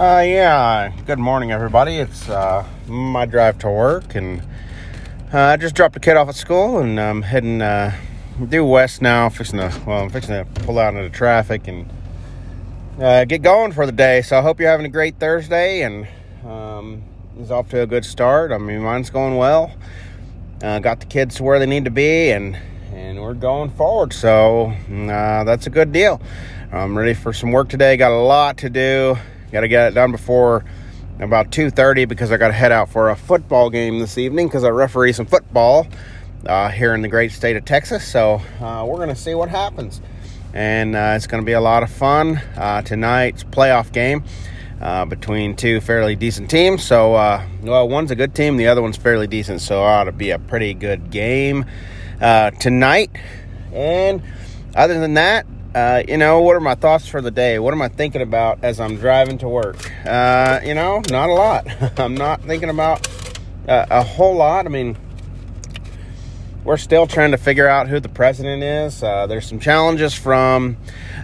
Uh, yeah. Good morning, everybody. It's uh, my drive to work, and uh, I just dropped the kid off at school, and I'm heading uh, due west now. Fixing to well, I'm fixing to pull out into the traffic and uh, get going for the day. So I hope you're having a great Thursday, and um, it's off to a good start. I mean, mine's going well. Uh, got the kids to where they need to be, and and we're going forward. So uh, that's a good deal. I'm ready for some work today. Got a lot to do. Got to get it done before about 2.30 because I got to head out for a football game this evening because I referee some football uh, here in the great state of Texas. So uh, we're going to see what happens. And uh, it's going to be a lot of fun. Uh, tonight's playoff game uh, between two fairly decent teams. So, uh, well, one's a good team, the other one's fairly decent. So it ought to be a pretty good game tonight. And other than that, uh, you know, what are my thoughts for the day? What am I thinking about as I'm driving to work? Uh, you know, not a lot. I'm not thinking about uh, a whole lot. I mean, we're still trying to figure out who the president is. Uh, there's some challenges from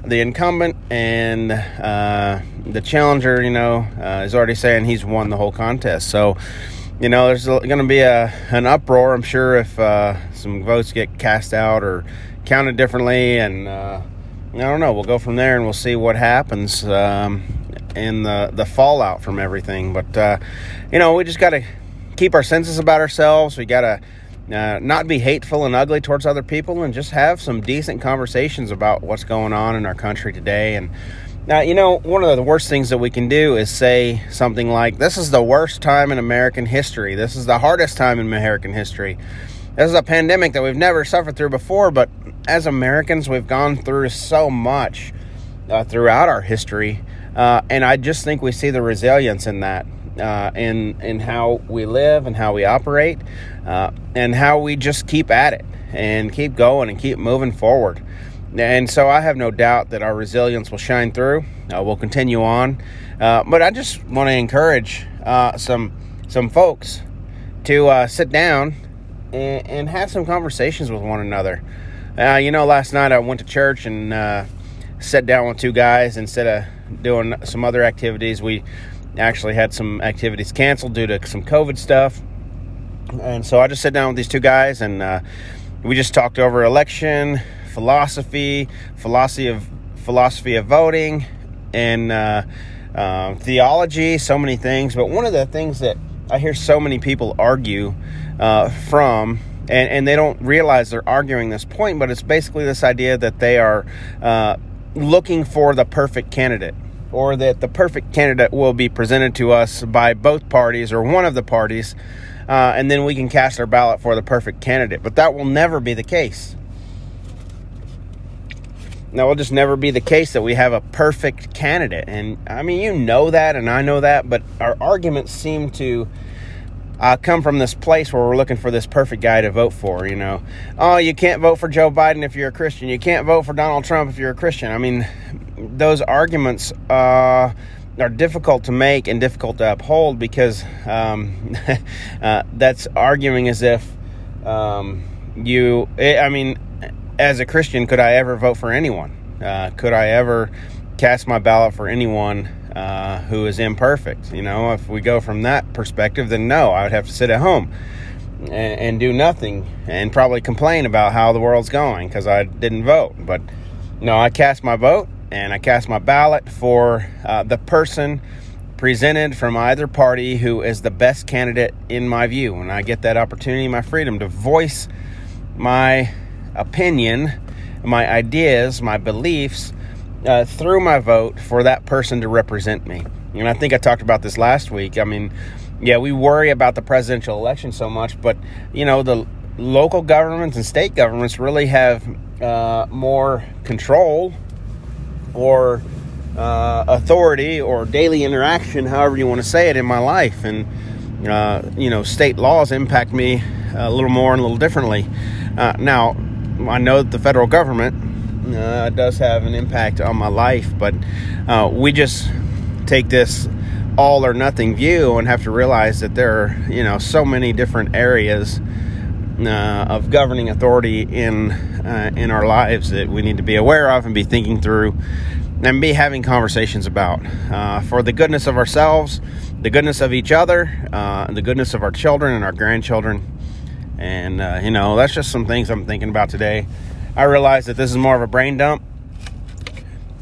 the incumbent, and uh, the challenger, you know, uh, is already saying he's won the whole contest. So, you know, there's going to be a an uproar. I'm sure if some votes get cast out or counted differently, and I don't know. We'll go from there and we'll see what happens um, in the the fallout from everything. But uh, you know, we just got to keep our senses about ourselves. We got to uh, not be hateful and ugly towards other people, and just have some decent conversations about what's going on in our country today. And now, you know, one of the worst things that we can do is say something like, "This is the worst time in American history. This is the hardest time in American history." This is a pandemic that we've never suffered through before, but as Americans, we've gone through so much uh, throughout our history, uh, and I just think we see the resilience in that, uh, in in how we live and how we operate, uh, and how we just keep at it and keep going and keep moving forward. And so I have no doubt that our resilience will shine through. Uh, we'll continue on, uh, but I just want to encourage some some folks to sit down and, and have some conversations with one another. Uh, you know, last night I went to church and uh, sat down with two guys instead of doing some other activities. We actually had some activities canceled due to some COVID stuff. And so I just sat down with these two guys and uh, we just talked over election, philosophy, philosophy of philosophy of voting, and uh, um, theology, so many things. But one of the things that I hear so many people argue uh, from and, and they don't realize they're arguing this point, but it's basically this idea that they are uh, looking for the perfect candidate or that the perfect candidate will be presented to us by both parties or one of the parties, uh, and then we can cast our ballot for the perfect candidate. But that will never be the case. That will just never be the case that we have a perfect candidate. And I mean, you know that, and I know that, but our arguments seem to uh, come from this place where we're looking for this perfect guy to vote for. You know, oh, you can't vote for Joe Biden if you're a Christian. You can't vote for Donald Trump if you're a Christian. I mean, those arguments uh, are difficult to make and difficult to uphold because um, uh, that's arguing as if um, you. I mean, as a Christian, could I ever vote for anyone? Uh, could I ever cast my ballot for anyone uh, who is imperfect. You know, if we go from that perspective, then no, I would have to sit at home and, and do nothing and probably complain about how the world's going because I didn't vote. But no, I cast my vote and I cast my ballot for uh, the person presented from either party who is the best candidate in my view. And I get that opportunity, my freedom to voice my opinion, my ideas, my beliefs uh, through my vote for that person to represent me. And I think I talked about this last week. I mean, yeah, we worry about the presidential election so much, but you know, the local governments and state governments really have uh, more control or uh, authority or daily interaction, however you want to say it, in my life. And, uh, you know, state laws impact me a little more and a little differently. Uh, now, I know that the federal government uh, it does have an impact on my life. But uh, we just take this all or nothing view and have to realize that there are, you know, so many different areas uh, of governing authority in uh, in our lives that we need to be aware of and be thinking through. and be having conversations about uh, for the goodness of ourselves, the goodness of each other, uh, the goodness of our children and our grandchildren. And, uh, you know, that's just some things I'm thinking about today. I realize that this is more of a brain dump,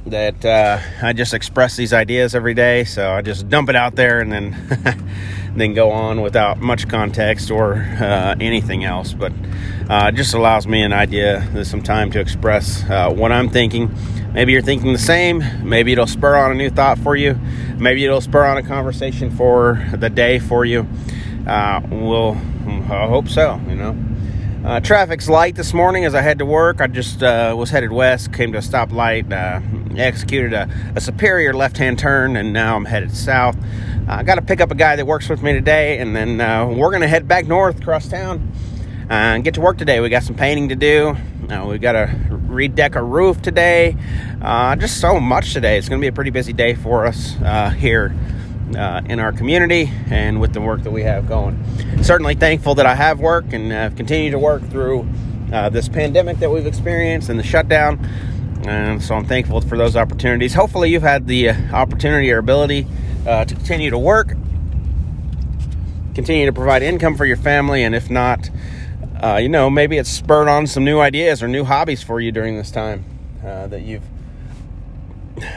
that uh, I just express these ideas every day. So I just dump it out there and then. then go on without much context or uh, anything else. But uh, it just allows me an idea, some time to express uh, what I'm thinking. Maybe you're thinking the same. Maybe it'll spur on a new thought for you. Maybe it'll spur on a conversation for the day for you. Uh, we'll, I hope so, you know. Uh, traffic's light this morning as I head to work. I just uh, was headed west, came to a stoplight, uh, executed a, a superior left hand turn, and now I'm headed south. I got to pick up a guy that works with me today, and then uh, we're going to head back north across town uh, and get to work today. We got some painting to do. Uh, we got to redeck a roof today. just so much today. It's going to be a pretty busy day for us here uh, in our community and with the work that we have going. Certainly thankful that I have work and have continued to work through uh, this pandemic that we've experienced and the shutdown. And so I'm thankful for those opportunities. Hopefully, you've had the uh, opportunity or ability uh, to continue to work, continue to provide income for your family, and if not, uh, you know, maybe it's spurred on some new ideas or new hobbies for you during this time that you've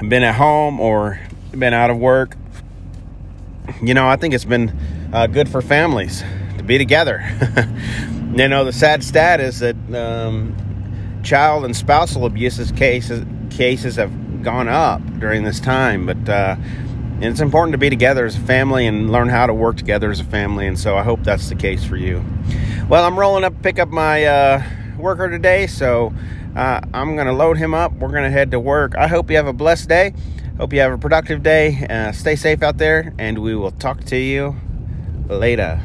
been at home or been out of work you know, I think it's been uh, good for families to be together. you know, the sad stat is that um, child and spousal abuses cases cases have gone up during this time, but uh, it's important to be together as a family and learn how to work together as a family. And so I hope that's the case for you. Well, I'm rolling up to pick up my uh, worker today, so uh, I'm going to load him up. We're going to head to work. I hope you have a blessed day. Hope you have a productive day. Uh, stay safe out there, and we will talk to you later.